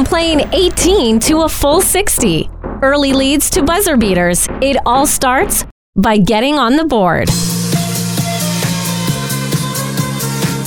From playing 18 to a full 60, early leads to buzzer beaters, it all starts by getting on the board.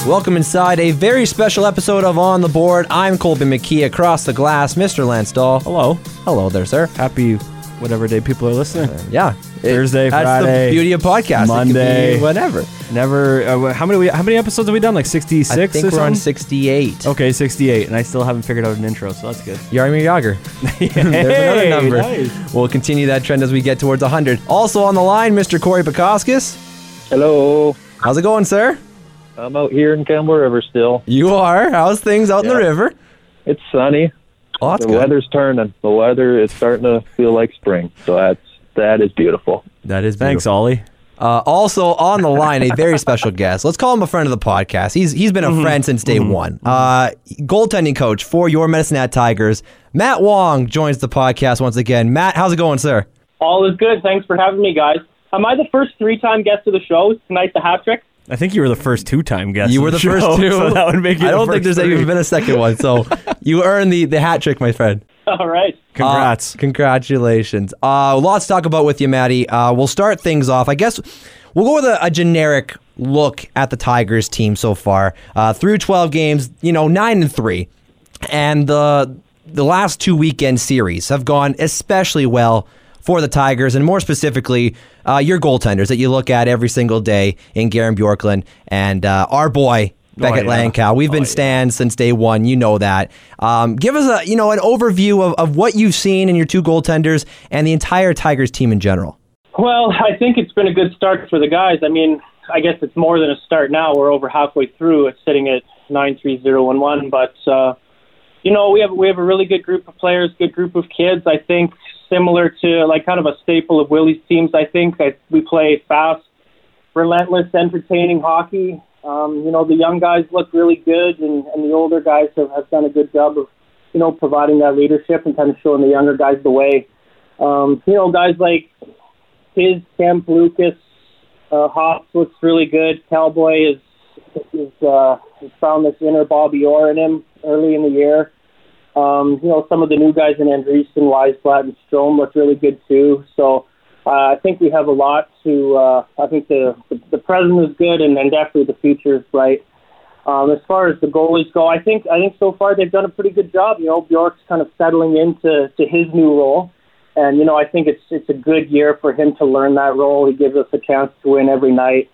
Welcome inside a very special episode of On the Board. I'm Colby McKee across the glass, Mr. Lance Dahl. Hello. Hello there, sir. Happy whatever day people are listening. Yeah. Thursday, That's Friday, the beauty of podcasting. It be Monday. whatever. Never. Uh, how many? We, how many episodes have we done? Like sixty-six. I think we're on 68. Okay, sixty-eight, and I still haven't figured out an intro, so that's good. Jaromir Jagr. There's another number. nice. We'll continue that trend as we get towards 100. Also on the line, Mr. Corey Pakoskis. Hello. How's it going, sir? I'm out here in Campbell River still. You are. How's things out in the river? It's sunny. Oh, that's the good. weather's turning. The weather is starting to feel like spring. So that's that is beautiful. That is Thanks, Ollie. Uh, also on the line, a very special guest. Let's call him a friend of the podcast. He's he's been a friend since day one. Uh, goaltending coach for your Medicine Hat Tigers, Matt Wong joins the podcast once again. Matt, how's it going, sir? All is good. Thanks for having me, guys. Am I the first three-time guest of the show tonight? The hat trick. I think you were the first two-time guest. You were the show, first two. so that would make you. I the don't think there's three. even been a second one. So you earned the the hat trick, my friend. All right. Congrats. Uh, congratulations. Uh, lots to talk about with you, Maddie. Uh, we'll start things off. I guess we'll go with a, a generic look at the Tigers team so far. Uh, through 12 games, you know, 9 and 3. And the, the last two weekend series have gone especially well for the Tigers, and more specifically, uh, your goaltenders that you look at every single day in Garin Bjorklund and uh, our boy Beckett yeah. Lankow. We've been Oh, yeah. stands since day one. You know that. Um, give us a you know an overview of, of what you've seen in your two goaltenders and the entire Tigers team in general. Well, I think it's been a good start for the guys. I mean, I guess it's more than a start now. We're over halfway through. It's sitting at nine three zero one one. But uh, you know, we have we have a really good group of players, good group of kids. I think similar to like kind of a staple of Willie's teams. I think that we play fast, relentless, entertaining hockey. Um, you know, the young guys look really good, and, and the older guys have, have done a good job of, you know, providing that leadership and kind of showing the younger guys the way. Um, you know, guys like his Cam Lucas, uh, Hops looks really good. Cowboy is is uh, has found this inner Bobby Orr in him early in the year. Um, you know, some of the new guys in Andreessen, Wiesblatt, and Strom look really good too. So uh, I think we have a lot to. Uh, I think the, the the present is good, and, and definitely the future is bright. Um, as far as the goalies go, I think I think so far they've done a pretty good job. You know, Bjork's kind of settling into to his new role, and you know I think it's it's a good year for him to learn that role. He gives us a chance to win every night.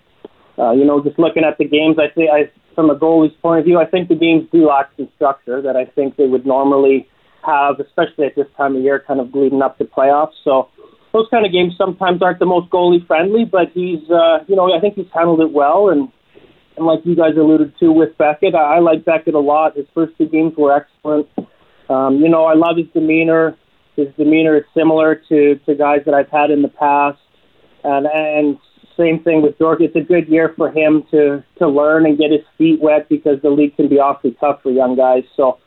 Uh, you know, just looking at the games, I think I, from a goalie's point of view, I think the games do lack some structure that I think they would normally have, especially at this time of year, kind of leading up to playoffs. So those kind of games sometimes aren't the most goalie friendly, but he's, uh, you know, I think he's handled it well. And, and like you guys alluded to with Beckett, I, I like Beckett a lot. His first two games were excellent. Um, you know, I love his demeanor. His demeanor is similar to, to guys that I've had in the past. And, and same thing with York. It's a good year for him to, to learn and get his feet wet because the league can be awfully tough for young guys. So,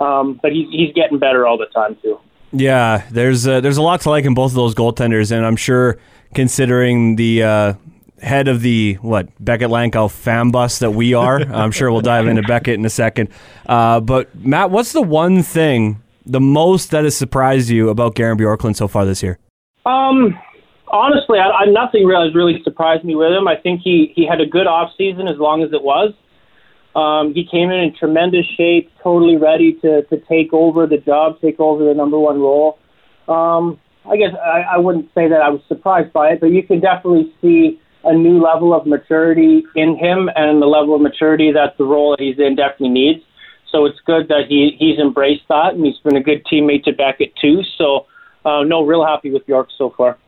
um, but he's, he's getting better all the time, too. Yeah, there's uh, there's a lot to like in both of those goaltenders, and I'm sure considering the uh, head of the what Beckett Lankow fan bus that we are, I'm sure we'll dive into Beckett in a second. Uh, but Matt, what's the one thing the most that has surprised you about Garin Bjorklund so far this year? Um, honestly, I, I, nothing really really surprised me with him. I think he, he had a good off season as long as it was. Um, he came in in tremendous shape, totally ready to, to take over the job, take over the number one role. Um, I guess I, I wouldn't say that I was surprised by it, but you can definitely see a new level of maturity in him and the level of maturity that the role that he's in definitely needs. So it's good that he, he's embraced that, and he's been a good teammate to Beckett too. So, uh, no, real happy with York so far.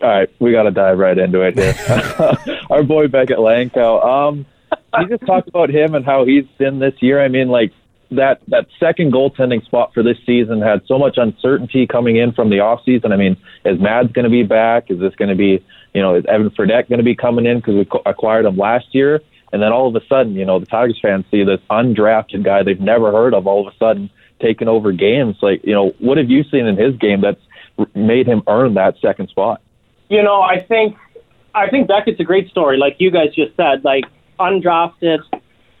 All right, we got to dive right into it here. Our boy Beckett Lankow. Um, you just talked about him and how he's been this year? I mean, like that that second goaltending spot for this season had so much uncertainty coming in from the off season. I mean, is Mads going to be back? Is this going to be, you know, is Evan Fredette going to be coming in because we co- acquired him last year? And then all of a sudden, you know, the Tigers fans see this undrafted guy they've never heard of all of a sudden taking over games. Like, you know, what have you seen in his game that's made him earn that second spot? You know, I think I think Beckett's a great story, like you guys just said. Like undrafted,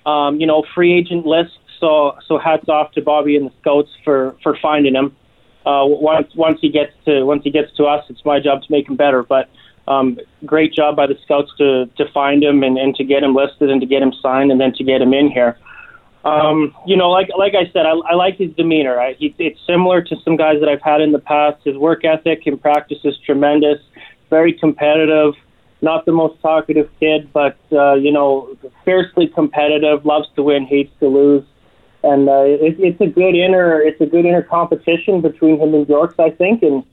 um, you know, free agent list. So so hats off to Bobby and the scouts for for finding him. Uh, once once he gets to once he gets to us, it's my job to make him better. But um, great job by the scouts to to find him and, and to get him listed and to get him signed and then to get him in here. Um, you know, like like I said, I, I like his demeanor. I, he, it's similar to some guys that I've had in the past. His work ethic in practice is tremendous. Very competitive. Not the most talkative kid, but uh, you know, fiercely competitive. Loves to win, hates to lose. And uh, it, it's a good inner it's a good inner competition between him and Yorks, I think. And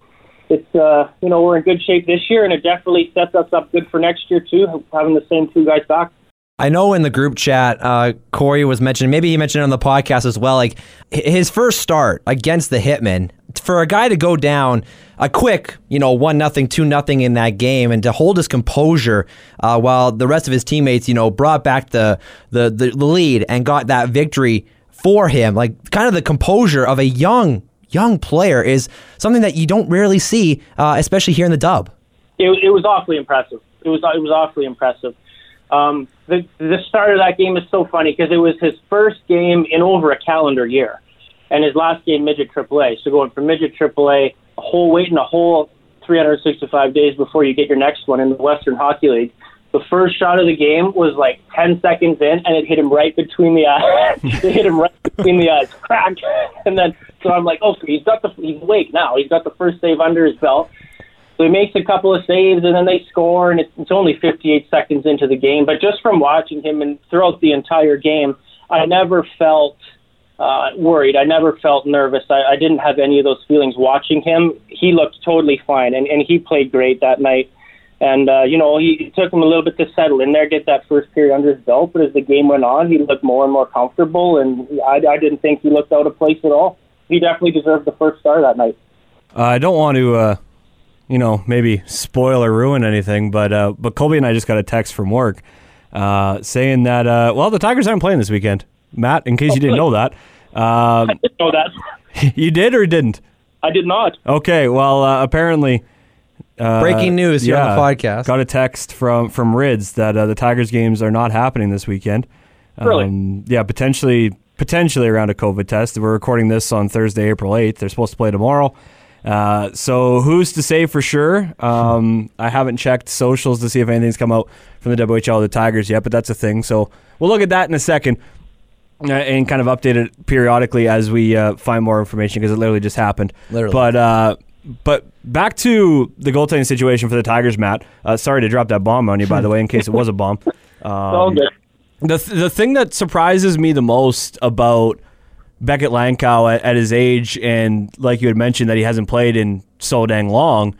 it's uh, you know we're in good shape this year, and it definitely sets us up good for next year too, having the same two guys back. I know in the group chat, uh, Corey was mentioning, maybe he mentioned it on the podcast as well, like his first start against the Hitmen, for a guy to go down a quick, you know, one nothing, two nothing in that game, and to hold his composure uh, while the rest of his teammates, you know, brought back the, the the the lead and got that victory for him, like kind of the composure of a young young player is something that you don't rarely see, uh, especially here in the Dub. It, it was awfully impressive. It was it was awfully impressive. Um, the the start of that game is so funny because it was his first game in over a calendar year, and his last game midget AAA. So going from midget AAA, a whole waiting a whole 365 days before you get your next one in the Western Hockey League. The first shot of the game was like 10 seconds in, and it hit him right between the eyes. it hit him right between the eyes, crack. And then, so I'm like, oh, so he's got the he's awake now. He's got the first save under his belt. So he makes a couple of saves and then they score, and it's, only 58 seconds into the game. But just from watching him and throughout the entire game, I never felt uh, worried. I never felt nervous. I, I didn't have any of those feelings watching him. He looked totally fine, and, and he played great that night. And, uh, you know, he, took him a little bit to settle in there, get that first period under his belt. But as the game went on, he looked more and more comfortable, and I, I didn't think he looked out of place at all. He definitely deserved the first star that night. Uh, I don't want to uh, you know, maybe spoil or ruin anything, but uh, but Colby and I just got a text from work uh, saying that uh, well, the Tigers aren't playing this weekend. Matt, in case you didn't know that, um, I didn't know that. you did or didn't? I did not. Okay, well, uh, apparently. Uh, Breaking news here yeah, on the podcast. Got a text from from Rids that uh, the Tigers games are not happening this weekend. Really? Um, yeah, potentially potentially around a COVID test. We're recording this on Thursday, April eighth. They're supposed to play tomorrow. Uh, so who's to say for sure? Um, I haven't checked socials to see if anything's come out from the WHL or the Tigers yet, but that's a thing. So we'll look at that in a second uh, and kind of update it periodically as we uh, find more information because it literally just happened. Literally. But uh, but back to the goaltending situation for the Tigers, Matt. Uh, sorry to drop that bomb on you, by the way, in case it was a bomb. Um, the th- the thing that surprises me the most about Beckett Langkow at, at his age, and like you had mentioned that he hasn't played in so dang long,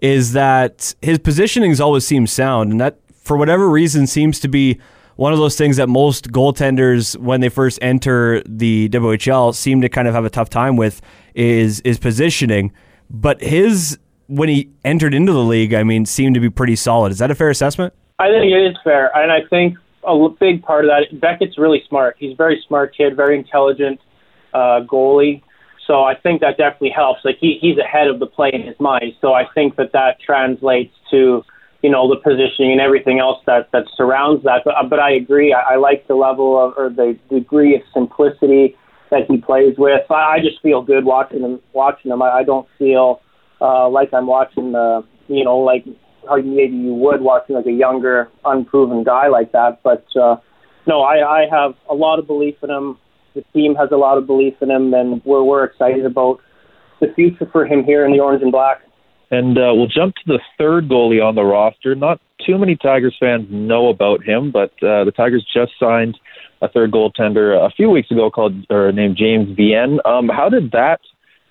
is that his positioning always seems sound, and that for whatever reason seems to be one of those things that most goaltenders, when they first enter the WHL, seem to kind of have a tough time with is is positioning. But his when he entered into the league, I mean, seemed to be pretty solid. Is that a fair assessment? I think it is fair, and I think a big part of that. Beckett's really smart. He's a very smart kid, very intelligent uh, goalie. So I think that definitely helps. Like he, he's ahead of the play in his mind. So I think that that translates to, you know, the positioning and everything else that that surrounds that. But but I agree. I, I like the level of or the degree of simplicity that he plays with. I, I just feel good watching him. Watching him, I, I don't feel uh, like I'm watching the, you know, like how maybe you would watching like a younger, unproven guy like that. But uh, no, I, I have a lot of belief in him the team has a lot of belief in him, and we're we're excited about the future for him here in the orange and black. And uh, we'll jump to the third goalie on the roster. Not too many Tigers fans know about him, but uh, the Tigers just signed a third goaltender a few weeks ago called or named James Viens. Um, how did that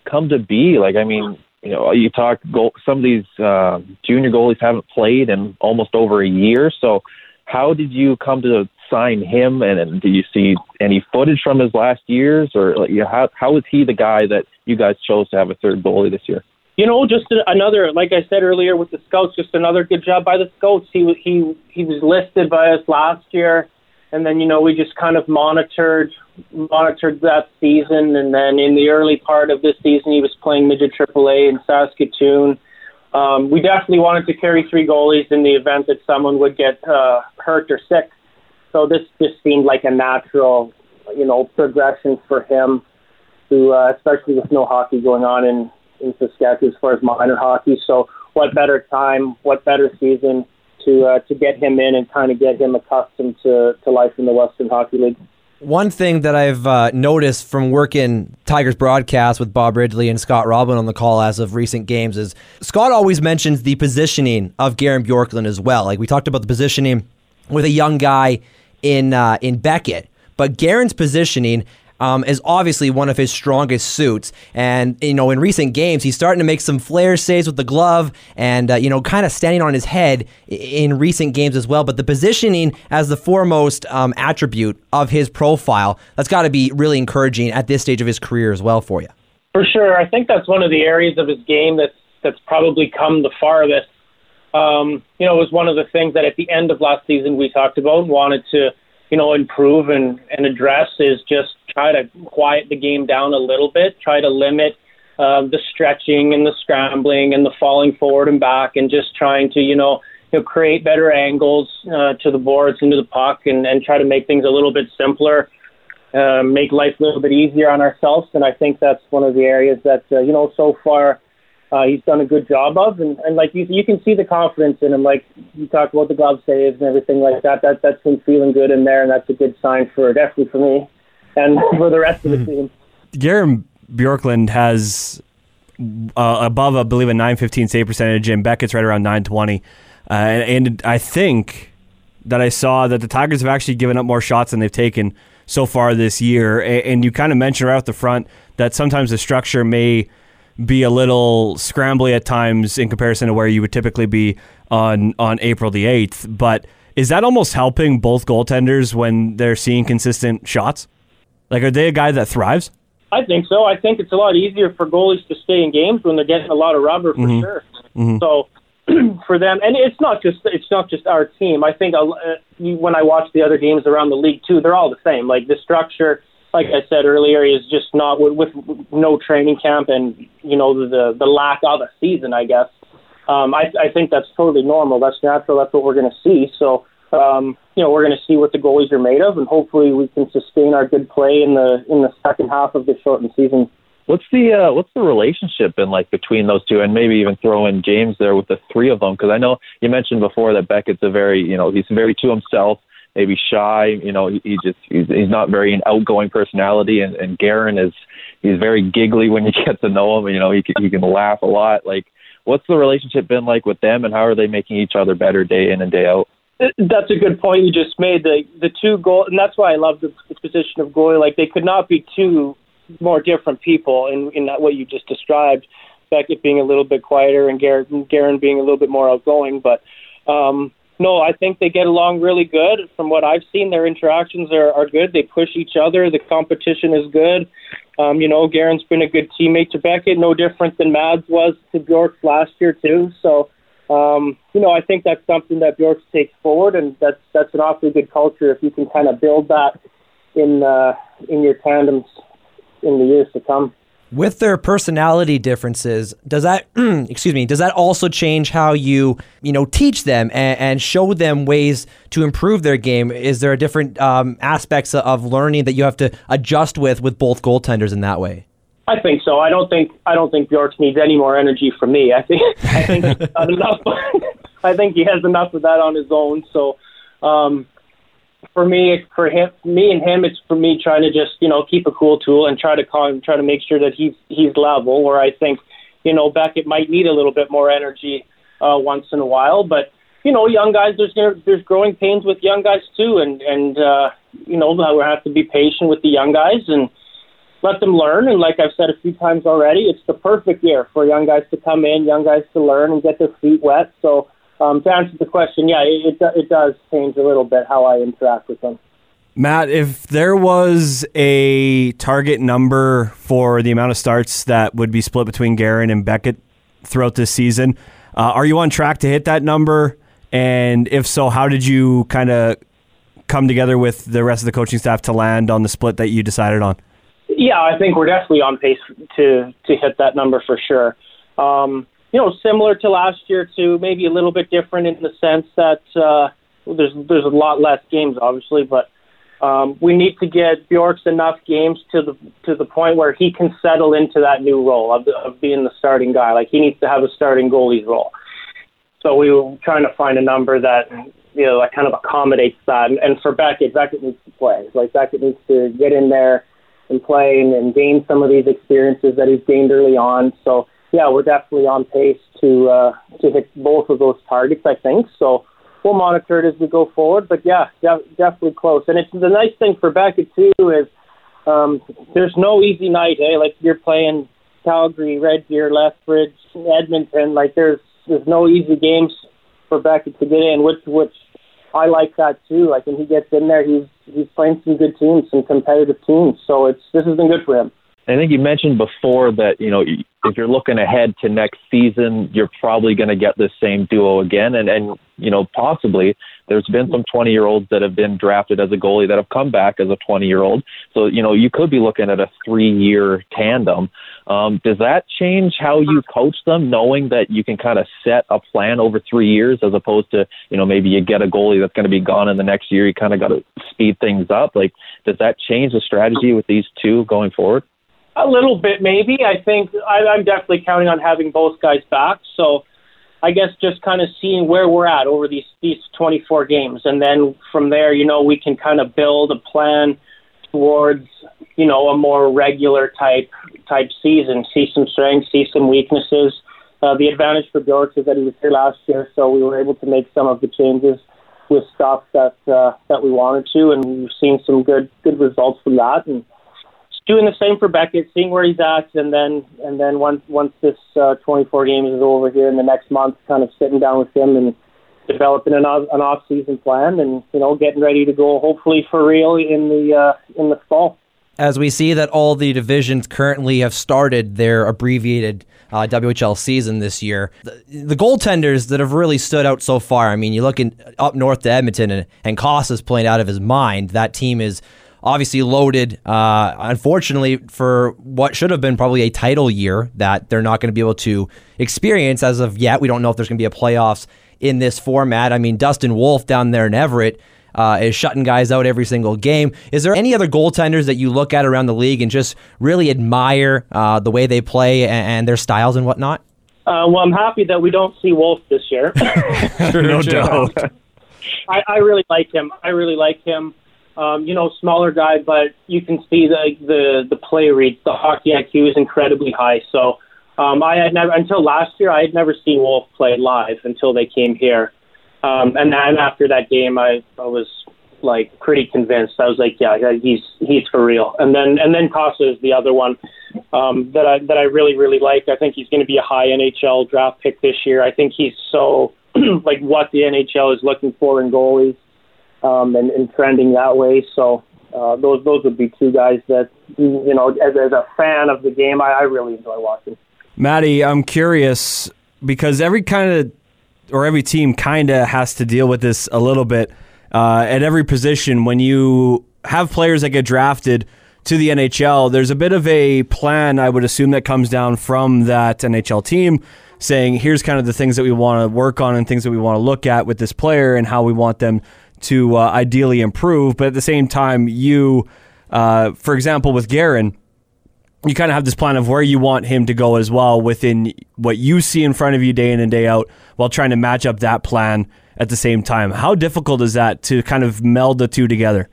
come to be? Like, I mean, you know, you talk goal, some of these uh, junior goalies haven't played in almost over a year. So, how did you come to sign him? And, and do you see any footage from his last years, or like, you know, how how is he the guy that you guys chose to have a third goalie this year? You know, just another, like I said earlier with the scouts, just another good job by the scouts. He he he was listed by us last year, and then you know we just kind of monitored monitored that season, and then in the early part of this season, he was playing midget AAA in Saskatoon. Um, we definitely wanted to carry three goalies in the event that someone would get uh, hurt or sick. So this just seemed like a natural, you know, progression for him, to uh, especially with no hockey going on in in Saskatchewan as far as minor hockey. So, what better time, what better season to uh, to get him in and kind of get him accustomed to to life in the Western Hockey League. One thing that I've uh, noticed from working Tigers broadcast with Bob Ridley and Scott Robin on the call as of recent games is Scott always mentions the positioning of Garin Bjorklund as well. Like we talked about the positioning with a young guy in uh, in Beckett, but Garin's positioning um, is obviously one of his strongest suits. And, you know, in recent games, he's starting to make some flair saves with the glove and, uh, you know, kind of standing on his head in recent games as well. But the positioning as the foremost um, attribute of his profile, that's got to be really encouraging at this stage of his career as well for you. For sure. I think that's one of the areas of his game that's, that's probably come the farthest. Um, you know, it was one of the things that at the end of last season we talked about and wanted to you know, improve and, and address is just try to quiet the game down a little bit, try to limit uh, the stretching and the scrambling and the falling forward and back, and just trying to, you know, you know create better angles uh, to the boards and to the puck, and, and try to make things a little bit simpler, uh, make life a little bit easier on ourselves. And I think that's one of the areas that, uh, you know, so far uh, he's done a good job of, and, and like you, you can see the confidence in him. Like you talked about the glove saves and everything like that. That that's him feeling good in there, and that's a good sign for definitely for me and for the rest of the hmm. team. Garin Bjorklund has uh, above, I believe, a 915 save percentage, and Beckett's right around 920. Uh, and, and I think that I saw that the Tigers have actually given up more shots than they've taken so far this year. And you kind of mentioned right at the front that sometimes the structure may be a little scrambly at times in comparison to where you would typically be on on April the 8th. But is that almost helping both goaltenders when they're seeing consistent shots? Like, are they a guy that thrives? I think so. I think it's a lot easier for goalies to stay in games when they're getting a lot of rubber for mm-hmm. sure. Mm-hmm. So for them, and it's not just it's not just our team. I think uh, when I watch the other games around the league too, they're all the same. Like the structure, like I said earlier, is just not with, with no training camp and you know the the lack of a season. I guess um, I I think that's totally normal. That's natural. That's what we're going to see. So um, you know, we're going to see what the goalies are made of, and hopefully we can sustain our good play in the in the second half of the shortened season. What's the uh, what's the relationship been like between those two, and maybe even throw in James there with the three of them? Because I know you mentioned before that Beckett's a very you know he's very to himself, maybe shy. You know he, he just he's, he's not very an outgoing personality, and and Garin is he's very giggly when you get to know him. You know he can, he can laugh a lot. Like what's the relationship been like with them, and how are they making each other better day in and day out? That's a good point you just made. The the two goal, and that's why I love the, position of goalie. Like they could not be two more different people in in that what you just described. Beckett being a little bit quieter and Garin, Garin being a little bit more outgoing, but um, no, I think they get along really good. From what I've seen, their interactions are, are good. They push each other. The competition is good. Um, you know, Garin's been a good teammate to Beckett, no different than Mads was to Bjork last year too. So um, you know, I think that's something that Bjork takes forward, and that's that's an awfully good culture if you can kind of build that in uh, in your tandems in the years to come. With their personality differences, does that excuse me? Does that also change how you you know teach them and, and show them ways to improve their game? Is there a different um, aspects of learning that you have to adjust with with both goaltenders in that way? I think so. I don't think I don't think Bjork needs any more energy from me. I think I think enough. I think he has enough of that on his own. So um, for me, for him, me and him, it's for me trying to just you know keep a cool tool and try to call him, try to make sure that he's he's level. Where I think you know Beckett might need a little bit more energy uh, once in a while, but you know, young guys, there's there's growing pains with young guys too, and and uh, you know we have to be patient with the young guys and let them learn. And like I've said a few times already, it's the perfect year for young guys to come in, young guys to learn and get their feet wet. So um, to answer the question, yeah, it, it, it does change a little bit how I interact with them. Matt, if there was a target number for the amount of starts that would be split between Garin and Beckett throughout this season, uh, are you on track to hit that number? And if so, how did you kind of come together with the rest of the coaching staff to land on the split that you decided on? Yeah, I think we're definitely on pace to to hit that number for sure. Um, you know, similar to last year too, maybe a little bit different in the sense that uh, there's there's a lot less games, obviously, but Um, we need to get Bjorks enough games to the to the point where he can settle into that new role of, of being the starting guy. Like he needs to have a starting goalie's role. So we were trying to find a number that you know that kind of accommodates that. And, and for Beckett, Beckett needs to play. Like Beckett needs to get in there and play and, and gain some of these experiences that he's gained early on. So yeah, we're definitely on pace to uh, to hit both of those targets. I think so we'll monitor it as we go forward. But yeah, def- definitely close. And it's the nice thing for Beckett too is um, there's no easy night. Eh? Like you're playing Calgary, Red Deer, Lethbridge, Edmonton. Like there's there's no easy games for Beckett to get in, which which I like that too. Like when he gets in there, he's he's playing some good teams, some competitive teams. So it's this has been good for him. I think you mentioned before that you know if you're looking ahead to next season, you're probably going to get the same duo again, and and you know possibly there's been some 20 year olds that have been drafted as a goalie that have come back as a 20 year old. So you know you could be looking at a three year tandem. Um, does that change how you coach them, knowing that you can kind of set a plan over three years as opposed to you know maybe you get a goalie that's going to be gone in the next year, you kind of got to speed things up. Like does that change the strategy with these two going forward? A little bit, maybe. I think I, I'm definitely counting on having both guys back. So I guess just kind of seeing where we're at over these these 24 games, and then from there, you know, we can kind of build a plan towards you know a more regular type type season. See some strengths, see some weaknesses. Uh, the advantage for Bjork is that he was here last year, so we were able to make some of the changes with stuff that uh, that we wanted to, and we've seen some good good results from that. And doing the same for Beckett, seeing where he's at, and then and then once once this uh, 24 games is over here in the next month, kind of sitting down with him and developing an off, an off season plan, and you know getting ready to go hopefully for real in the uh, in the fall. As we see that all the divisions currently have started their abbreviated uh, WHL season this year, the, the, goaltenders that have really stood out so far. I mean, you look in, up north to Edmonton, and, and Koss is playing out of his mind. That team is obviously loaded. Uh, unfortunately, for what should have been probably a title year that they're not going to be able to experience as of yet. We don't know if there's going to be a playoffs in this format. I mean, Dustin Wolf down there in Everett. Uh, is shutting guys out every single game. Is there any other goaltenders that you look at around the league and just really admire uh, the way they play and, and their styles and whatnot? Uh, well, I'm happy that we don't see Wolf this year. no doubt. I, I really like him. I really like him. Um, you know, smaller guy, but you can see the the the play read, the hockey IQ is incredibly high. So um, I had never until last year I had never seen Wolf play live until they came here, um, and then after that game I, I was like pretty convinced. I was like, yeah, he's he's for real. And then and then Cossa is the other one um, that I that I really really like. I think he's going to be a high NHL draft pick this year. I think he's so like what the NHL is looking for in goalies um, and, and trending that way. So uh, those those would be two guys that you know as, as a fan of the game, I, I really enjoy watching. Maddie, I'm curious because every kind of or every team kind of has to deal with this a little bit uh, at every position when you have players that get drafted to the NHL. There's a bit of a plan, I would assume, that comes down from that NHL team saying, here's kind of the things that we want to work on and things that we want to look at with this player and how we want them to uh, ideally improve. But at the same time, you, uh, for example, with Garin, you kind of have this plan of where you want him to go as well within what you see in front of you day in and day out while trying to match up that plan at the same time. How difficult is that to kind of meld the two together?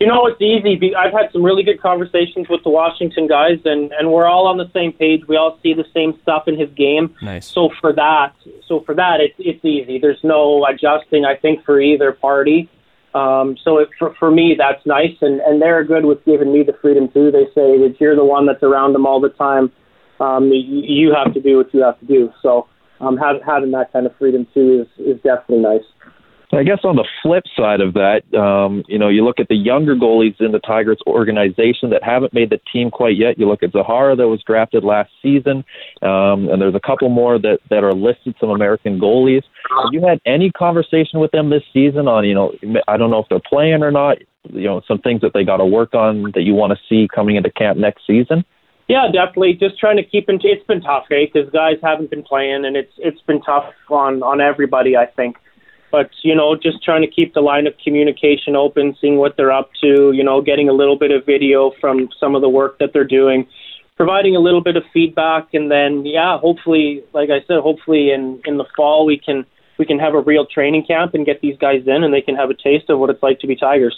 You know, it's easy. I've had some really good conversations with the Washington guys, and, and we're all on the same page. We all see the same stuff in his game. Nice. So for that, so for that, it's it's easy. There's no adjusting. I think for either party. Um, so it, for for me, that's nice, and and they're good with giving me the freedom too. They say that you're the one that's around them all the time. Um, you, you have to do what you have to do. So um, have, having that kind of freedom too is is definitely nice. I guess on the flip side of that, um, you know, you look at the younger goalies in the Tigers organization that haven't made the team quite yet. You look at Zahara that was drafted last season, um, and there's a couple more that that are listed, some American goalies. Have you had any conversation with them this season on, you know, I don't know if they're playing or not, you know, some things that they got to work on that you want to see coming into camp next season? Yeah, definitely. Just trying to keep in. It's been tough, right? Because guys haven't been playing, and it's it's been tough on on everybody. I think. But you know, just trying to keep the line of communication open, seeing what they're up to. You know, getting a little bit of video from some of the work that they're doing, providing a little bit of feedback, and then yeah, hopefully, like I said, hopefully in in the fall we can we can have a real training camp and get these guys in, and they can have a taste of what it's like to be Tigers.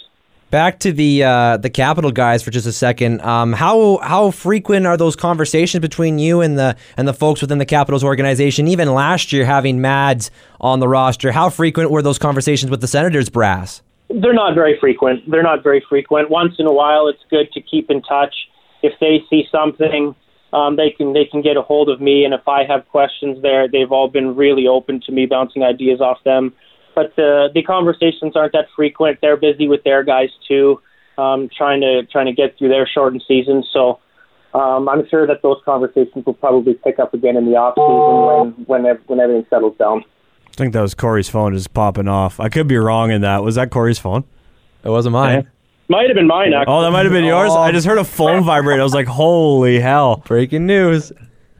Back to the uh, the Capital guys for just a second. Um, how how frequent are those conversations between you and the and the folks within the Capitals organization? Even last year, having Mads on the roster, how frequent were those conversations with the Senators brass? They're not very frequent. They're not very frequent. Once in a while, it's good to keep in touch. If they see something, um, they can they can get a hold of me, and if I have questions, there they've all been really open to me bouncing ideas off them but uh, the conversations aren't that frequent. They're busy with their guys too, um, trying to trying to get through their shortened season. So um, I'm sure that those conversations will probably pick up again in the off season when when when everything settles down. I think that was Corey's phone just popping off. I could be wrong in that. Was that Corey's phone? It wasn't mine. Might have been mine. Actually. Oh, that might have been yours. I just heard a phone vibrate. I was like, "Holy hell!" Breaking news.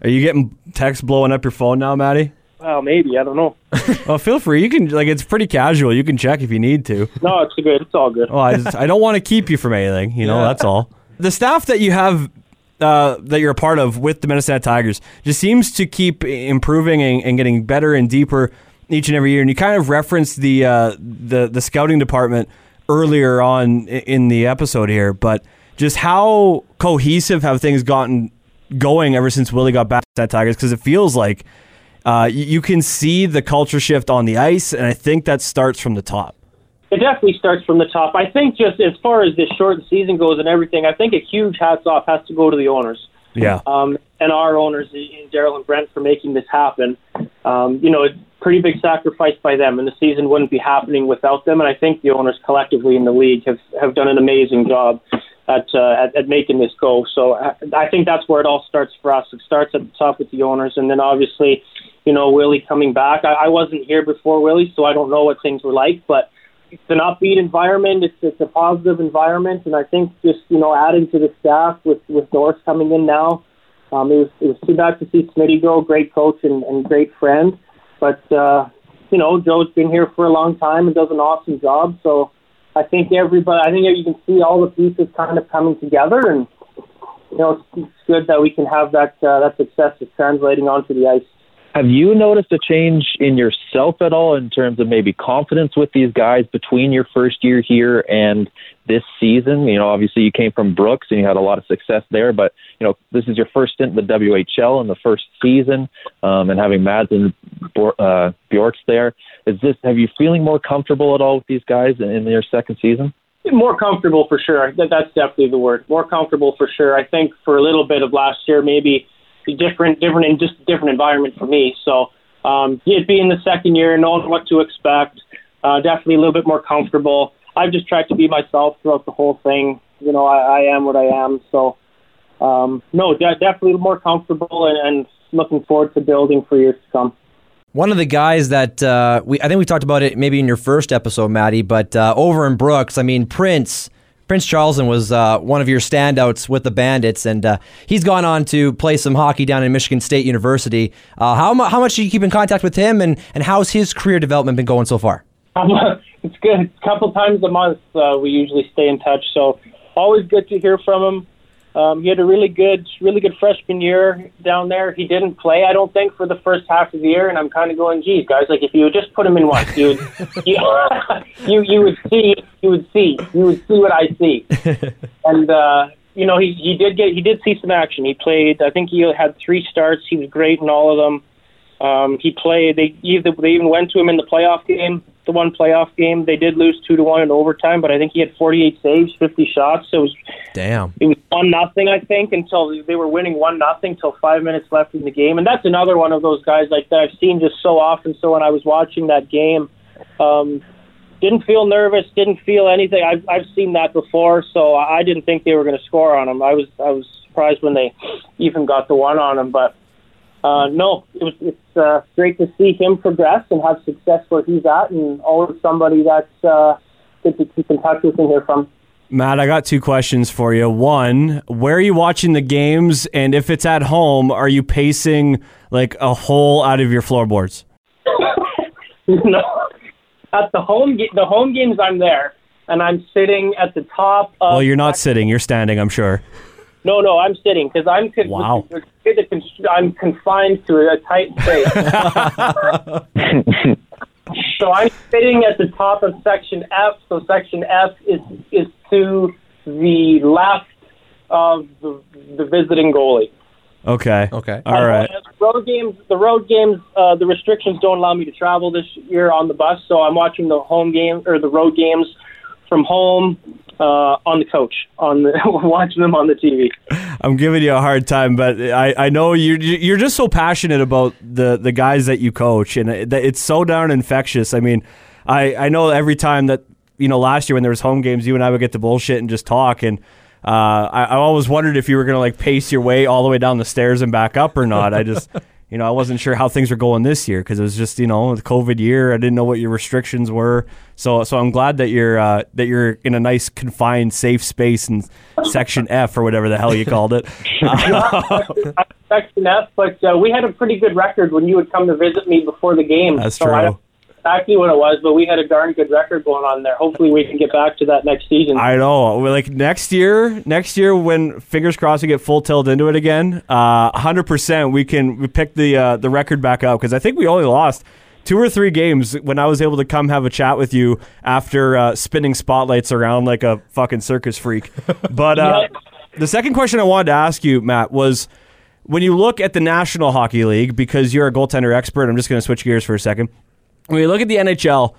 Are you getting texts blowing up your phone now, Maddie? Well, maybe I don't know. well, feel free. You can like it's pretty casual. You can check if you need to. No, it's good. It's all good. Well, I, just, I don't want to keep you from anything. You know, yeah. that's all. The staff that you have uh, that you're a part of with the Medicine Hat Tigers just seems to keep improving and, and, getting better and deeper each and every year. And you kind of referenced the uh, the the scouting department earlier on in the episode here, but just how cohesive have things gotten going ever since Willie got back to Tigers? Because it feels like uh, you can see the culture shift on the ice, and I think that starts from the top. It definitely starts from the top. I think just as far as this short season goes and everything, I think a huge hats off has to go to the owners. Yeah. Um, and our owners, Daryl and Brent, for making this happen. Um, you know, a pretty big sacrifice by them, and the season wouldn't be happening without them. And I think the owners collectively in the league have have done an amazing job at uh, at, at making this go. So I, I think that's where it all starts for us. It starts at the top with the owners, and then obviously you know, Willie coming back. I, I wasn't here before Willie, so I don't know what things were like, but it's an upbeat environment. It's it's a positive environment, and I think just you know adding to the staff with with Norris coming in now, um, it was it was too bad to see Smitty go. Great coach and, and great friend, but uh, you know Joe's been here for a long time and does an awesome job. So I think everybody, I think you can see all the pieces kind of coming together, and you know it's, it's good that we can have that uh, that success is translating onto the ice. Have you noticed a change in yourself at all in terms of maybe confidence with these guys between your first year here and this season? You know, obviously you came from Brooks and you had a lot of success there, but you know this is your first stint in the WHL in the first season, um, and having Mads and uh, Bjorks there. Is this have you feeling more comfortable at all with these guys in, in your second season? More comfortable for sure. That, that's definitely the word. More comfortable for sure. I think for a little bit of last year, maybe different, different, and just a different environment for me. So um, it being the second year, knowing what to expect, uh, definitely a little bit more comfortable. I've just tried to be myself throughout the whole thing. You know, I, I am what I am. So um, no, de- definitely more comfortable and, and looking forward to building for years to come. One of the guys that uh, we I think we talked about it maybe in your first episode, Maddie, but uh, over in Brooks, I mean Pierce Pierce Charleson was uh, one of your standouts with the Bandits, and uh, he's gone on to play some hockey down in Michigan State University. Uh, how, how much do you keep in contact with him, and, and how's his career development been going so far? Um, it's good. A couple times a month uh, we usually stay in touch, so always good to hear from him. Um, he had a really good, really good freshman year down there. He didn't play, I don't think, for the first half of the year, and I'm kind of going, geez, guys, like if you would just put him in once, you would, you, you, you would see, you would see, you would see what I see. and uh, you know, he he did get, he did see some action. He played. I think he had three starts. He was great in all of them. Um, he played. They either they even went to him in the playoff game the one playoff game. They did lose two to one in overtime, but I think he had 48 saves, 50 shots. So it was damn. It was one nothing, I think, until they were winning one nothing till five minutes left in the game. And that's another one of those guys like that I've seen just so often. So when I was watching that game, um, didn't feel nervous, didn't feel anything. I've I've seen that before, so I didn't think they were going to score on him. I was I was surprised when they even got the one on him, but uh, no, it was, it's uh, great to see him progress and have success where he's at, and always somebody that's uh, good to keep in touch with and hear from. Matt, I got two questions for you. One, where are you watching the games? And if it's at home, are you pacing like a hole out of your floorboards? no, at the home ga- the home games, I'm there, and I'm sitting at the top. Of Well, you're not sitting, you're standing, I'm sure. No, no, I'm sitting because I'm con- Wow. with the- the con- I'm confined to a tight space. so I'm sitting at the top of section F. So section F is is to the left of the, the visiting goalie. Okay. Okay. All right. Uh, road games, the road games, uh, the restrictions don't allow me to travel this year on the bus, so I'm watching the home game or the road games from home uh, on the coach, on the watching them on the TV. I'm giving you a hard time, but I, I know you're you're just so passionate about the, the guys that you coach, and it's so darn infectious. I mean, I, I know every time that you know last year when there was home games, you and I would get to bullshit and just talk, and uh, I, I always wondered if you were gonna like pace your way all the way down the stairs and back up or not. I just you know I wasn't sure how things were going this year because it was just you know the COVID year. I didn't know what your restrictions were, so so I'm glad that you're uh, that you're in a nice confined safe space in section F or whatever the hell you called it. Section F, but uh, we had a pretty good record when you would come to visit me before the game. That's so true. I don't know exactly what it was, but we had a darn good record going on there. Hopefully, we can get back to that next season. I know. We're Like next year, next year when fingers crossed we get full tilt into it again, hundred percent we can we pick the uh, the record back up because I think we only lost two or three games when I was able to come have a chat with you after uh, spinning spotlights around like a fucking circus freak. But uh, the second question I wanted to ask you, Matt, was when you look at the National Hockey League because you're a goaltender expert. I'm just going to switch gears for a second. When you look at the NHL,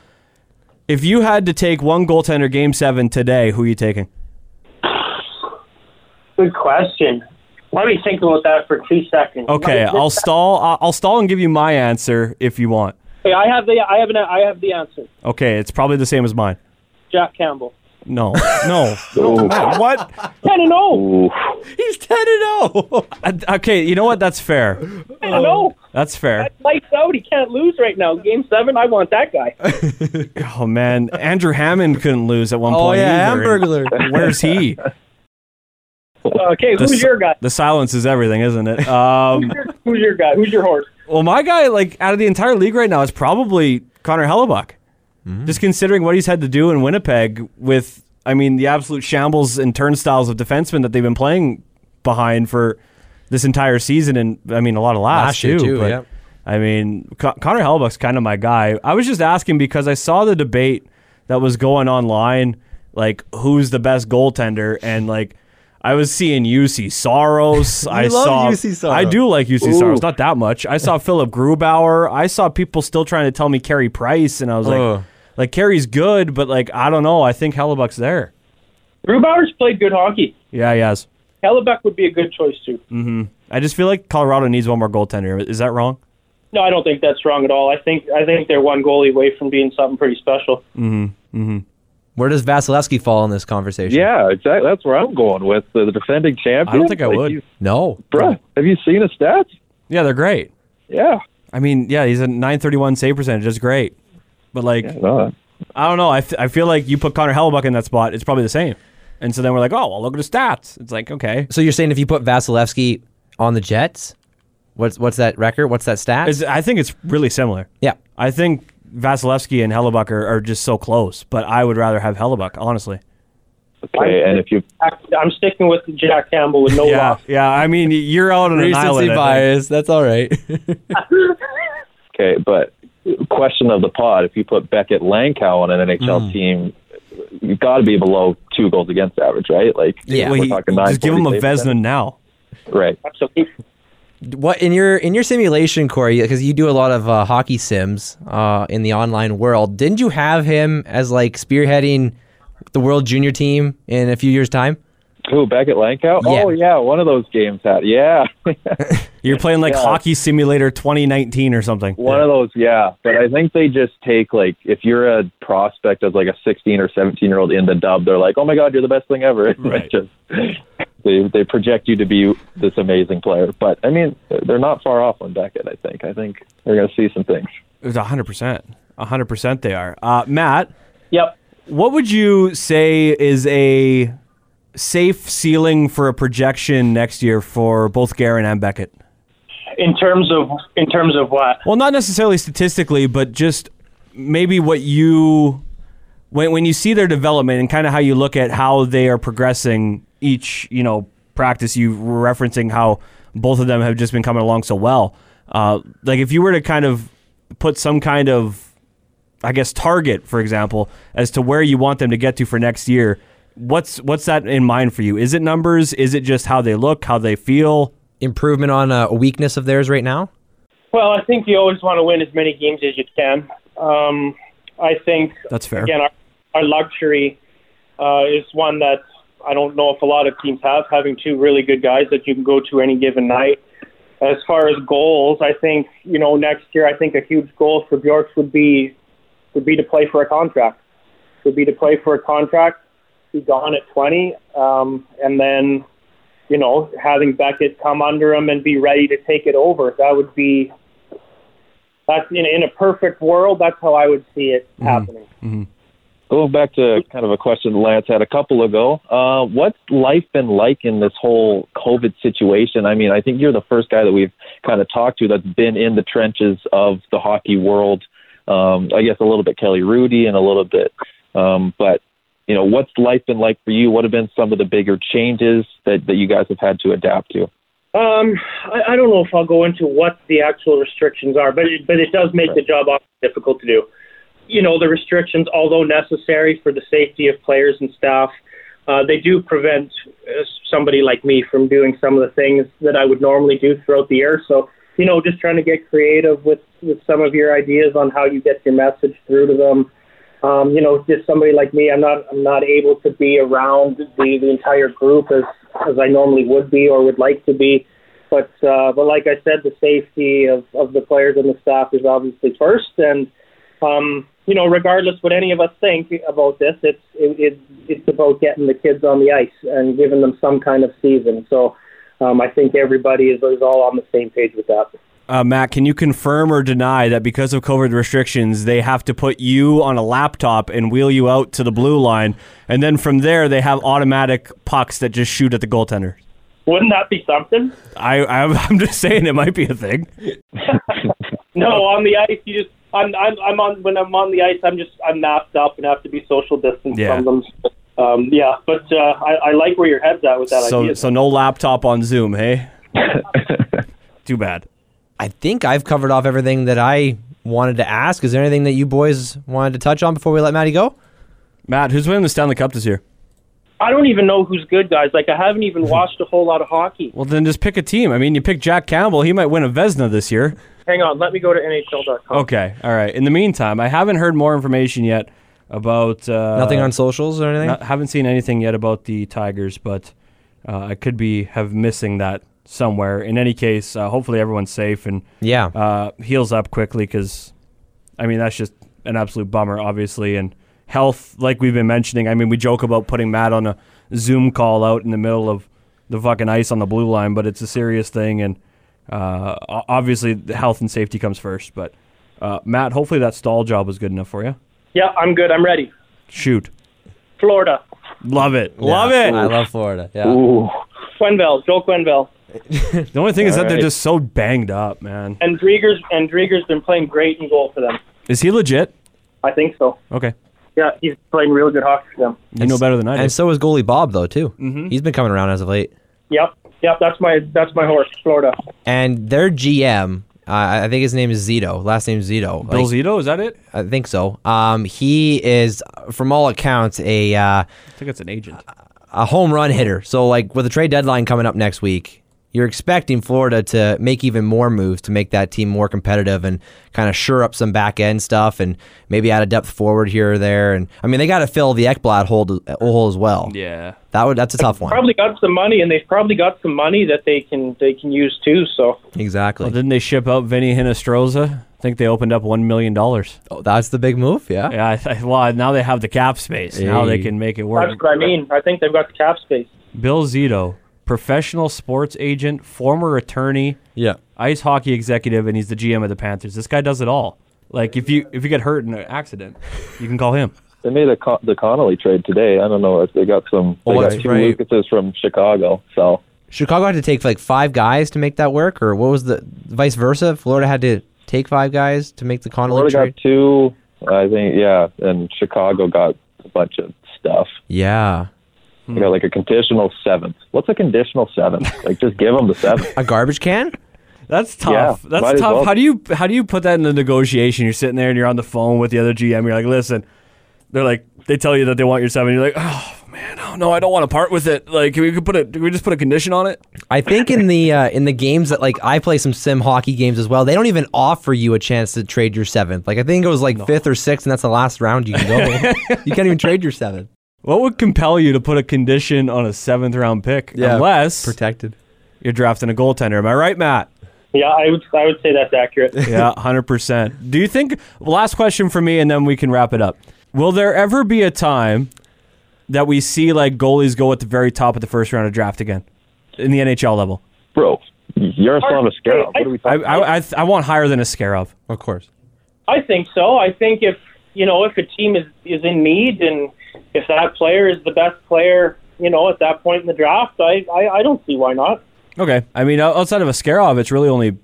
if you had to take one goaltender game seven today, who are you taking? Good question. Let me think about that for two seconds. Okay, I'll stall. I'll- I'll stall and give you my answer if you want. Hey, I have the I have an, I have the answer. Okay, it's probably the same as mine. Jack Campbell. No, no, Ooh. What? Ten and zero. He's ten and zero. Okay, you know what? That's fair. Ten and zero. That's fair. Lights out. He can't lose right now. Game seven. I want that guy. Oh man, Andrew Hammond couldn't lose at one Oh point. Oh yeah, either. Hamburglar. Where's he? Okay, who's s- your guy? The silence is everything, isn't it? Um, Who's your guy? Who's your horse? well, my guy, like out of the entire league right now, is probably Connor Hellebuyck. Mm-hmm. Just considering what he's had to do in Winnipeg with, I mean, the absolute shambles and turnstiles of defensemen that they've been playing behind for this entire season, and I mean, a lot of laughs Last year, too, but, yeah. I mean, Con- Connor Hellebuyck's kind of my guy. I was just asking because I saw the debate that was going online, like who's the best goaltender, and like I was seeing Juuse Saros. I love saw Juuse Saros. I do like Juuse Ooh. Saros, not that much. I saw Philipp Grubauer. I saw people still trying to tell me Carey Price, and I was like, Ugh. Like Carey's good, but like I don't know. I think Hellebuyck's there. Grubauer's played good hockey. Yeah, he has. Hellebuyck would be a good choice too. Mm-hmm. I just feel like Colorado needs one more goaltender. Is that wrong? No, I don't think that's wrong at all. I think I think they're one goalie away from being something pretty special. Mm-hmm. Mm-hmm. Where does Vasilevskiy fall in this conversation? Yeah, exactly. That's where I'm going with the, the defending champion. I don't think I Like, would. he's- No. Bruh, have you seen his stats? Yeah, they're great. Yeah. I mean, yeah, he's a 931 save percentage. That's great. But like, No, I don't know. I, f- I feel like you put Connor Hellebuyck in that spot, it's probably the same. And so then we're like, oh, well, look at his stats. It's like, okay. So you're saying if you put Vasilevskiy on the Jets, what's what's that record? What's that stat? It's, I think it's really similar. yeah. I think Vasilevskiy and Hellebuyck are, are just so close, but I would rather have Hellebuyck, honestly. okay. And if you I'm sticking with Jack Campbell with no Yeah, loss. yeah. I mean, you're out on an island. Recency bias. That's all right. okay, but question of the pod: if you put Beckett Lankow on an NHL Mm. team, you've got to be below two goals against average, right? Like, Yeah. We're he- talking just give him a 940 save Vezina now. percentage. right? Absolutely. what in your in your simulation, Corey? Because you do a lot of uh, hockey sims uh, in the online world. Didn't you have him as like spearheading the World Junior team in a few years' time? Who Beckett Lankow? Yeah. Oh yeah, one of those games had yeah, You're playing like Yeah. Hockey Simulator 2019 or something. one of those yeah. But I think they just take like if you're a prospect as like a 16 or 17 year old in the dub, they're like, oh my god, you're the best thing ever. Right. just they they project you to be this amazing player. But I mean, they're not far off on Beckett. I think I think they're going to see some things. It was 100%. 100% they are. Uh, Matt, Yep. what would you say is a safe ceiling for a projection next year for both Garin and Beckett? In terms of in terms of what? Well, not necessarily statistically, but just maybe what you when when you see their development and kind of how you look at how they are progressing each you know practice. You were referencing how both of them have just been coming along so well. Uh, like if you were to kind of put some kind of I guess target, for example, as to where you want them to get to for next year. What's what's that in mind for you? Is it numbers? Is it just how they look, how they feel? Improvement on a weakness of theirs right now? Well, I think you always want to win as many games as you can. Um, I think That's fair. Again, our, our luxury uh, is one that I don't know if a lot of teams have, having two really good guys that you can go to any given night. As far as goals, I think you know next year. I think a huge goal for Bjorks would be would be to play for a contract. Would be to play for a contract, be gone at 20, um, and then you know having Beckett come under him and be ready to take it over. That would be that's in in a perfect world. That's how I would see it happening. Going back to kind of a question Lance had a couple ago, uh, what's life been like in this whole COVID situation? I mean, I think you're the first guy that we've kind of talked to that's been in the trenches of the hockey world. Um, I guess a little bit Kelly Rudy and a little bit, um, but you know, what's life been like for you? What have been some of the bigger changes that, that you guys have had to adapt to? Um, I, I don't know if I'll go into what the actual restrictions are, but it, but it does make the job difficult to do. You know, the restrictions, although necessary for the safety of players and staff, uh, they do prevent uh, somebody like me from doing some of the things that I would normally do throughout the year. So, you know, just trying to get creative with with some of your ideas on how you get your message through to them. Um, you know, just somebody like me, I'm not I'm not able to be around the the entire group as as I normally would be or would like to be. But uh, but like I said, the safety of of the players and the staff is obviously first, and um, you know, regardless what any of us think about this, it's it, it, it's about getting the kids on the ice and giving them some kind of season. So um, I think everybody is, is all on the same page with that. Uh, Matt, can you confirm or deny that because of COVID restrictions, they have to put you on a laptop and wheel you out to the blue line, and then from there they have automatic pucks that just shoot at the goaltender? Wouldn't that be something? I, I'm, I'm just saying it might be a thing. No, on the ice, you just I'm I'm I'm on when I'm on the ice, I'm just I'm masked up and have to be social distance Yeah. from them. Um, yeah, but uh, I, I like where your head's at with that So, idea. so no laptop on Zoom, hey? Too bad. I think I've covered off everything that I wanted to ask. Is there anything that you boys wanted to touch on before we let Maddie go? Matt, who's winning the Stanley Cup this year? I don't even know who's good, guys. Like I haven't even watched a whole lot of hockey. Well, then just pick a team. I mean, you pick Jack Campbell. He might win a Vezina this year. Hang on, let me go to NHL.com. Okay, all right. In the meantime, I haven't heard more information yet about uh, Nothing on socials or anything? Not, haven't seen anything yet about the Tigers, but uh, I could be have missing that somewhere. In any case, uh, hopefully everyone's safe and yeah. uh, heals up quickly because, I mean, that's just an absolute bummer, obviously. And health, like we've been mentioning, I mean, we joke about putting Matt on a Zoom call out in the middle of the fucking ice on the blue line, but it's a serious thing. And uh, obviously, the health and safety comes first. But uh, Matt, hopefully that stall job was good enough for you. Yeah, I'm good. I'm ready. Shoot. Florida, Love it. Love Yeah. it. I love Florida. Yeah. Ooh. Quenneville, Joe Quenneville, The only thing is that they're Alright. just so banged up, man. and Driedger's and Driedger's been playing great in goal for them. Is he legit? I think so. Okay. Yeah, he's playing real good hockey for them. You know better than I do. And so is goalie Bob though too. Mm-hmm. He's been coming around as of late. Yep, yep. That's my that's my horse, Florida. And their GM, uh, I think his name is Zito. Last name is Zito. Bill Like, Zito, is that it? I think so. Um, he is, from all accounts, a uh, I think it's an agent. a home run hitter. So like with the trade deadline coming up next week, you're expecting Florida to make even more moves to make that team more competitive and kind of shore up some back end stuff and maybe add a depth forward here or there. And I mean, they got to fill the Ekblad hole, hole as well. Yeah. That would that's a tough one. Probably got some money, and they've probably got some money that they can they can use too. So Exactly. Well, didn't they ship out Vinny Hinostroza? I think they opened up one million dollars. oh, that's the big move. Yeah. Yeah. I th- well, now they have the cap space. Now they can make it work. that's what I mean. I think they've got the cap space. Bill Zito, professional sports agent, former attorney, Yeah. ice hockey executive, and he's the GM of the Panthers. This guy does it all. Like if you if you get hurt in an accident, you can call him. They made a Con- the Connolly trade today. I don't know if they got some. Oh, they Oh, got that's two right. Lucases from Chicago. So Chicago had to take like five guys to make that work, or what was the vice versa? Florida had to take five guys to make the Connolly Florida trade. got two. I think yeah, and Chicago got a bunch of stuff. Yeah. They know, like a conditional seventh. What's a conditional seventh? like just give them the seventh. A garbage can? That's tough. Yeah, That's tough. well. How do you how do you put that in the negotiation? You're sitting there and you're on the phone with the other GM. You're like, listen, they're like, they tell you that they want your seven. You're like, oh man, oh no, I don't want to part with it. Like, can we could put it? Can we just put a condition on it? I think in the uh, in the games that like I play some sim hockey games as well. They don't even offer you a chance to trade your seventh. Like I think it was like fifth or sixth, and that's the last round you can go. you can't even trade your seventh. What would compel you to put a condition on a seventh round pick? Unless protected. you're drafting a goaltender. Am I right, Matt? Yeah, I would I would say that's accurate. Yeah, hundred percent. Do you think? Last question for me, and then we can wrap it up. Will there ever be a time that we see like goalies go at the very top of the first round of draft again in the NHL level? Bro, Yaroslav Askarov. What are we I talking I, I, I want higher than Askarov. Of course. I think so. I think if you know if a team is is in need and if that player is the best player, you know, at that point in the draft, I I, I don't see why not. Okay, I mean outside of Askarov, it's really only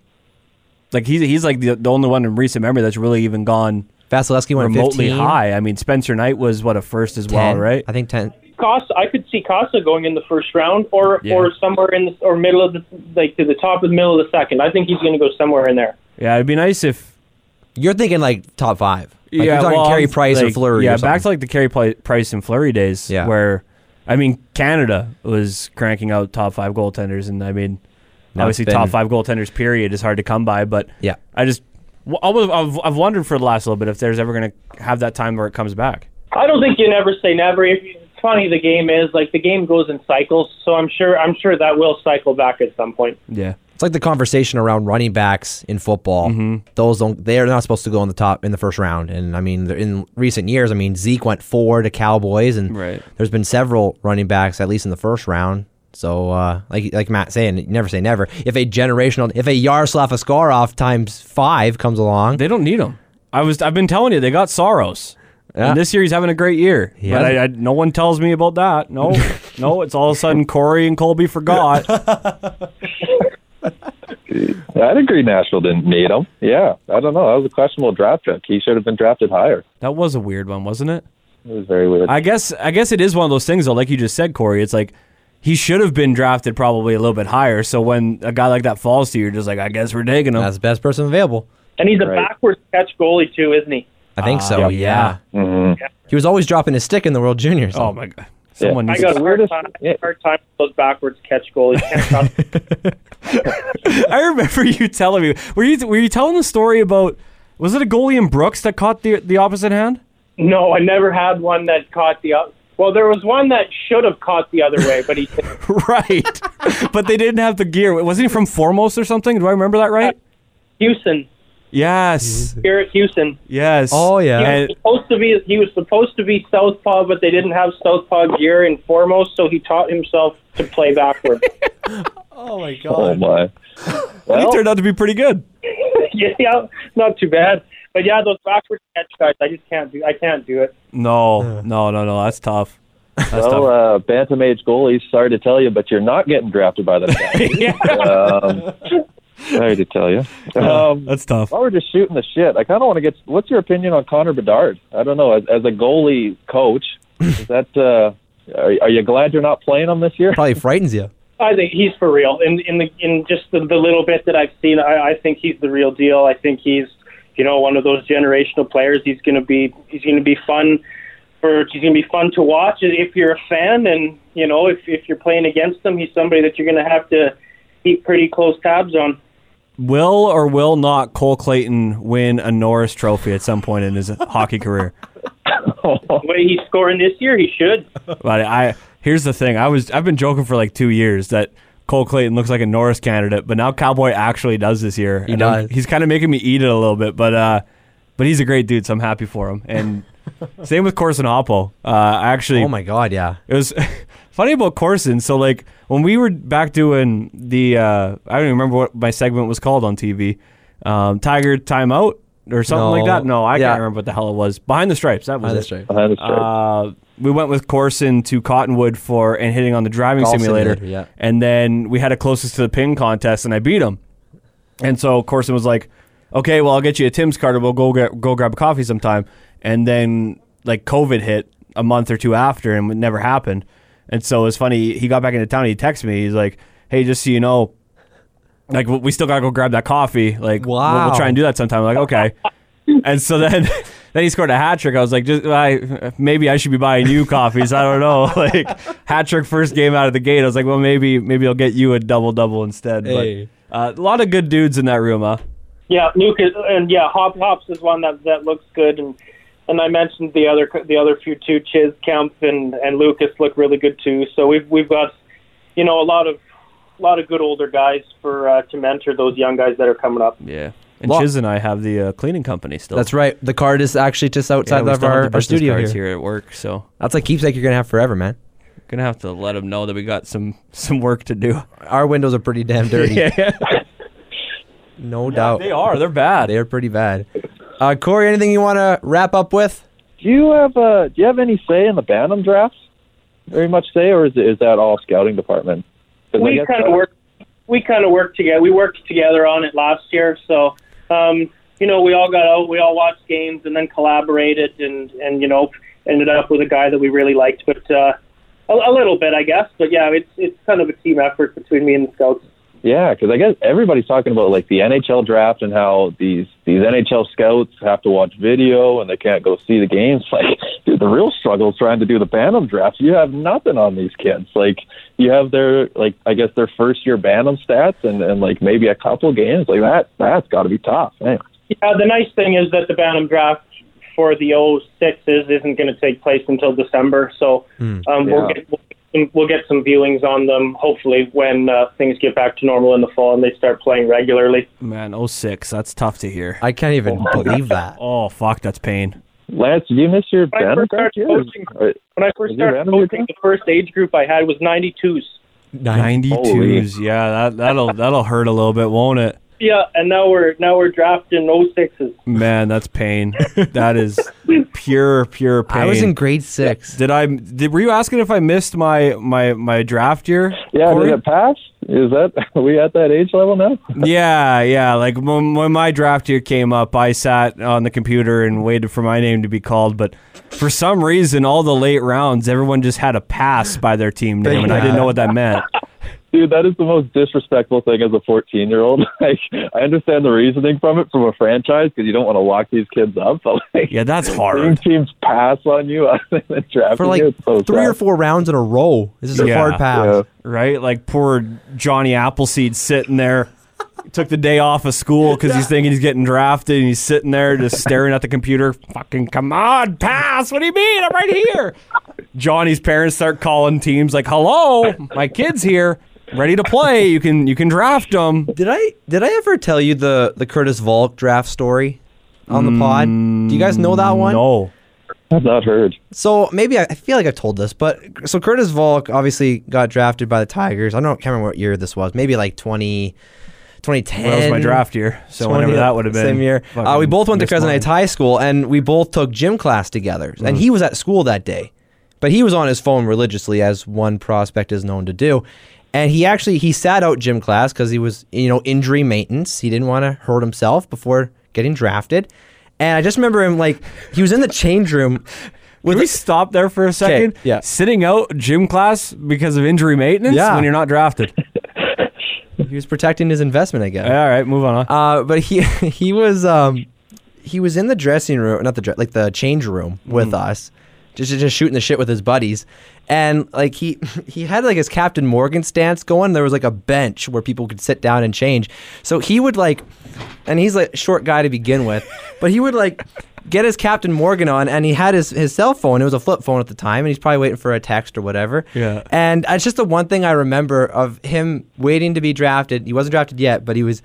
like he's he's like the, the only one in recent memory that's really even gone Vasilevskiy went remotely 15, high. I mean Spencer Knight was what a first as 10, well, right? I think ten. Cossa, I could see Cossa going in the first round, or Yeah. or somewhere in the or middle of the like to the top of the middle of the second. I think he's going to go somewhere in there. Yeah, it'd be nice if You're thinking like top five. Like yeah, you're talking well, Carey Price or like, Fleury. Yeah, or back to like the Carey Price and Fleury days. Yeah. where I mean Canada was cranking out top five goaltenders, and I mean Now obviously been- top five goaltenders period is hard to come by, but Yeah. I just w- I I've, I've wondered for the last little bit if there's ever going to have that time where it comes back. I don't think you never say never. It's funny the game is like the game goes in cycles, so I'm sure I'm sure that will cycle back at some point. Yeah, It's like the conversation around running backs in football. Mm-hmm. Those don't. They are not supposed to go in the top in the first round. And I mean, in recent years, I mean, Zeke went four to Cowboys, and Right. there's been several running backs at least in the first round. So, uh, like like Matt saying, never say never. If a generational, if a Yaroslav Askarov times five comes along, they don't need him. I was I've been telling you they got Saros. Yeah. And this year he's having a great year, He but. I, I, no one tells me about that. No, no, it's all of a sudden Corey and Colby forgot. I'd agree Nashville didn't need him. Yeah, I don't know. That was a questionable draft pick. He should have been drafted higher. that was a weird one, wasn't it? It was very weird. I guess I guess it is one of those things though, like you just said, Corey. It's like he should have been drafted probably a little bit higher. So when a guy like that falls to you, you're just like, I guess we're taking him. that's the best person available. And he's a Right. backwards catch goalie too, isn't he? I think Ah, so. yeah. Yeah. hmm he was always dropping his stick in the World Juniors. oh my god, someone I needs got a hard weirdest- time, yeah. hard time with those backwards catch goalies. I remember you telling me. Were you were you telling the story about? Was it a goalie in Brooks that caught the the opposite hand? No, I never had one that caught the. o- Well, there was one that should have caught the other way, but he. right, but they didn't have the gear. Wasn't he from Foremost or something? Do I remember that right? Uh, Houston, Yes, Garrett Houston. yes. Oh, yeah. He And- was supposed to be. He was supposed to be southpaw, but they didn't have southpaw gear in foremost, so he taught himself to play backward. oh my god. Oh my. he Well, turned out to be pretty good. yeah, not too bad. But yeah, those backwards catch guys, I just can't do. I can't do it. No, no, no, no. That's tough. That's well, tough. uh, bantam age goalies. Sorry to tell you, but you're not getting drafted by the guy. um, sorry to tell you. Um, That's tough. while we're just shooting the shit, I kind of want to get. What's your opinion on Connor Bedard? I don't know. As, as a goalie coach, is that? Uh, are, are you glad you're not playing him this year? Probably frightens you. I think he's for real. In in the in just the, the little bit that I've seen, I, I think he's the real deal. I think he's you know one of those generational players. He's gonna be he's gonna be fun for he's gonna be fun to watch if you're a fan, and you know if if you're playing against him, he's somebody that you're gonna have to keep pretty close tabs on. Will or will not Cole Clayton win a Norris Trophy at some point in his hockey career? The way he's scoring this year, he should. But I here's the thing. I was I've been joking for like two years that Cole Clayton looks like a Norris candidate, but now Cowboy actually does this year. He And I'm- does. He's kind of making me eat it a little bit, but uh, but he's a great dude, so I'm happy for him. And same with Corson Hoppo. Uh, actually Oh my god, yeah. it was funny about Corson. So like when we were back doing the uh, I don't even remember what my segment was called on TV. Um, Tiger timeout or something No. like that. No, I Yeah. can't remember what the hell it was. Behind the stripes. That was Behind the stripes. Behind the stripe. Uh, we went with Corson to Cottonwood for and hitting on the driving Golf simulator. simulator, yeah. And then we had a closest to the pin contest, and I beat him. And so Corson was like, "Okay, well, I'll get you a Tim's card, and we'll go get, go grab a coffee sometime." And then like COVID hit a month or two after, and it never happened. And so it's funny. He got back into town. He texted me. He's like, "Hey, just so you know, like we we still gotta go grab that coffee. Like we'll, we'll try and do that sometime." I'm like, okay. and so then. Then he scored a hat trick. I was like, just I, maybe I should be buying you coffees. I don't know. Like hat trick first game out of the gate. I was like, well, maybe maybe I'll get you a double double instead. Hey. But uh, a lot of good dudes in that room, huh? Yeah, Nuke is, and yeah, Hop Hops is one that that looks good, and and I mentioned the other the other few too. Chiz Kemp and and Lucas look really good too. So we've we've got you know a lot of a lot of good older guys for uh, to mentor those young guys that are coming up. Yeah. And Chiz and I have the uh, cleaning company still. That's right. The card is actually just outside we of our, our business studio cards here. here at work. So That's a keepsake you're gonna have forever, man. gonna have to let them know that we got some some work to do. Our windows are pretty damn dirty. yeah, No doubt. they are. They're bad. They are pretty bad. Uh, Corey, anything you want to wrap up with? Do you have uh, do you have any say in the Bantam drafts? Very much say, or is it, is that all scouting department? We kind of work we kind of worked together we worked together on it last year so um you know we all got out we all watched games and then collaborated and and you know ended up with a guy that we really liked but uh a, a little bit i guess but yeah it's it's kind of a team effort between me and the scouts Yeah, because I guess everybody's talking about like the NHL draft and how these these NHL scouts have to watch video and they can't go see the games. Like, dude, the real struggle is trying to do the Bantam draft. You have nothing on these kids. Like, you have their like I guess their first year Bantam stats and and like maybe a couple games. Like that that's got to be tough. Man. yeah the nice thing is that the bantam draft for the 06s isn't going to take place until december so um we'll get we'll, we'll get some viewings on them hopefully when uh, things get back to normal in the fall and they start playing regularly Man, 06. That's tough to hear. I can't even believe that. Oh fuck, that's pain. Lance, did you miss your When I first started coaching- Or- When I first started random coaching, the first age group I had was 92s. 92s. Yeah, that that'll that'll hurt a little bit, won't it? Yeah, and now we're now we're drafting 06s. Man, that's pain. That is pure pure pain. I was in grade six. Did I? Did were you asking if I missed my my my draft year? yeah, Corey? did it pass? Is that are we at that age level now? Yeah, yeah. Like when, when my draft year came up, I sat on the computer and waited for my name to be called. But for some reason, all the late rounds, everyone just had a pass by their team name, and I didn't know what that meant. Dude, that is the most disrespectful thing as a 14 year old. Like, I understand the reasoning from it from a franchise because you don't want to lock these kids up. But like, Yeah, that's hard. teams pass on you and For like so three or four rounds in a row. This is a hard pass. Yeah. Right? Like poor Johnny Appleseed sitting there. Took the day off of school because he's thinking he's getting drafted, and he's sitting there just staring at the computer. Fucking come on, pass! What do you mean? I'm right here. Johnny's parents start calling teams like, "Hello, my kid's here, ready to play. You can you can draft him." Did I did I ever tell you the the Curtis Valk draft story on the pod? Do you guys know that one? No. I've not heard. So maybe I, I feel like I've told this, but so Curtis Valk obviously got drafted by the Tigers. I don't can't remember what year this was. Maybe like 20, 2010. That was my draft year, so 20 whenever that would have been. Same year. Uh, we both went to Crescent. Heights High School, and we both took gym class together. Mm. And he was at school that day, but he was on his phone religiously, as one prospect is known to do. And he actually he sat out gym class because he was you know injury maintenance. He didn't want to hurt himself before getting drafted. And I just remember him like he was in the change room. Would we stop there for a second? yeah. Sitting out gym class because of injury maintenance Yeah. when you're not drafted. He was protecting his investment, I guess. All right, move on. Uh, but he he was um he was in the dressing room, not the like the change room with us, just just shooting the shit with his buddies, and like he he had like his Captain Morgan stance going. There was like a bench where people could sit down and change. So he would like, and he's like a short guy to begin with, but he would like. Get his Captain Morgan on, and he had his, his cell phone. It was a flip phone at the time, and he's probably waiting for a text or whatever. Yeah. And uh, it's just the one thing I remember of him waiting to be drafted. He wasn't drafted yet, but he was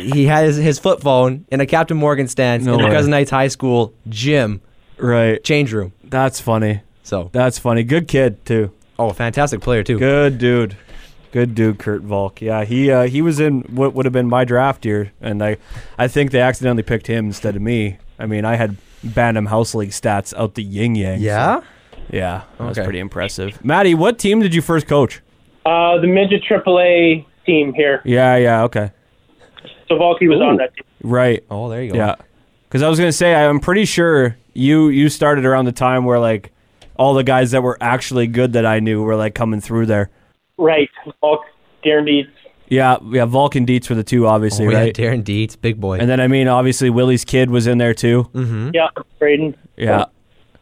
he had his, his flip phone in a Captain Morgan stance No in the way. Crescent Heights High School gym Right. change room. That's funny. So, That's funny. Good kid too. oh, fantastic player too. Good dude. Good dude, Kurt Volk. Yeah, he uh, he was in what would have been my draft year, and I I think they accidentally picked him instead of me. I mean, I had Bantam House League stats out the yin yang. so- Yeah. yeah, that was pretty impressive. Maddie, what team did you first coach? Uh, the midget AAA team here. Yeah, yeah, okay, So Volky was on that team. right. Oh, there you go. Yeah, because I was gonna say I'm pretty sure you you started around the time where like all the guys that were actually good that I knew were like coming through there. Right. Volk, Darren Dietz. Yeah, yeah. Vulcan Dietz were the two, obviously, Oh, yeah, right? Darren Dietz, big boy. and then I mean, obviously Willie's kid was in there too. Mm-hmm. Yeah, Braden. Yeah,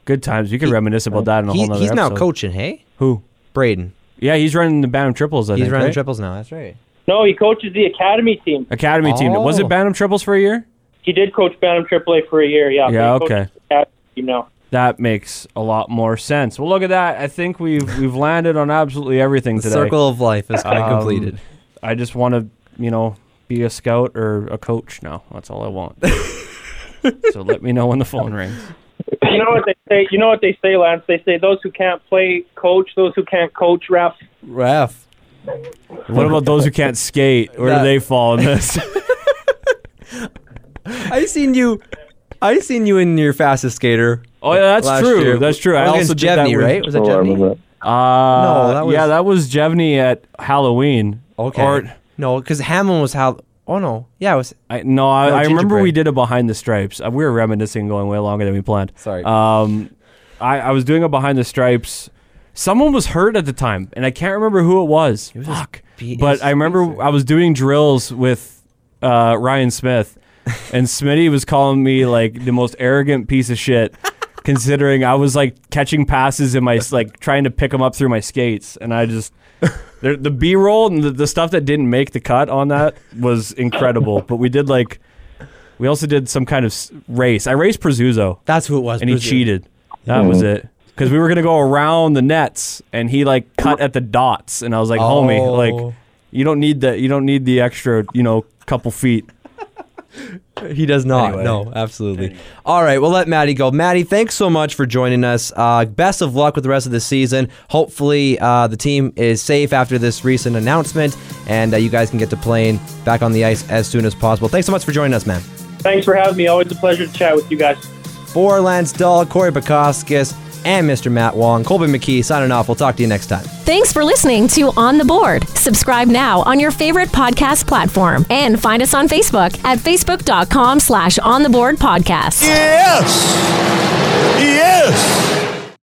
good times. You can reminisce about that in a He- whole nother he's now coaching, hey? Who? Braden. Yeah, he's running the Bantam Triples. I He's think, running right? triples now. That's right. No, he coaches the academy team. Academy team. Was Oh. it Bantam Triples for a year? He did coach Bantam AAA for a year. Yeah. Yeah, okay. the academy team now. That makes a lot more sense. Well, look at that. I think we've we've landed on absolutely everything The today. circle of life is Um, completed. I just want to, you know, be a scout or a coach now. That's all I want. so let me know when the phone rings. You know what they say? You know what they say, Lance? They say those who can't play coach, those who can't coach ref. Ref. What about those who can't skate? Where That- do they fall in this? I seen you. I seen you in your fastest skater. Oh yeah, that's true. year. That's true. I also against did that with- right? Was that Oh, I remember Jevney? Uh, No, that was- yeah, that was Jevney at Halloween. Okay. Or no, because Hamlin was how. Oh no, yeah, it was. I, no, I, No, I remember we did a behind the stripes. Uh, we were reminiscing, going way longer than we planned. Sorry. Um, I, I was doing a behind the stripes. Someone was hurt at the time, and I can't remember who it was. was Fuck. be- But I remember I was doing drills with uh, Ryan Smith, and Smitty was calling me like the most arrogant piece of shit, considering I was like catching passes in my like trying to pick them up through my skates, and I just. The, the B roll and the, the stuff that didn't make the cut on that was incredible. but we did like, we also did some kind of race. I raced Prezuzzo That's who it was. and he Brazil. cheated. That was mm-hmm. it. Because we were gonna go around the nets, and he like cut at the dots, and I was like, "Homie, Oh. like you don't need the you don't need the extra, you know, couple feet." He does not. Anyway. No, absolutely. All right, we'll let Maddie go. Maddie, thanks so much for joining us. Uh, best of luck with the rest of the season. Hopefully, uh, the team is safe after this recent announcement, and uh, you guys can get to playing back on the ice as soon as possible. Thanks so much for joining us, man. Thanks for having me. Always a pleasure to chat with you guys. For Lance Dahl, Corey Bakoskis, and Mr. Matt Wong, Colby McKee signing off. We'll talk to you next time. Thanks for listening to On the Board. Subscribe now on your favorite podcast platform and find us on Facebook at facebook.com slash on the board podcast. Yes! Yes!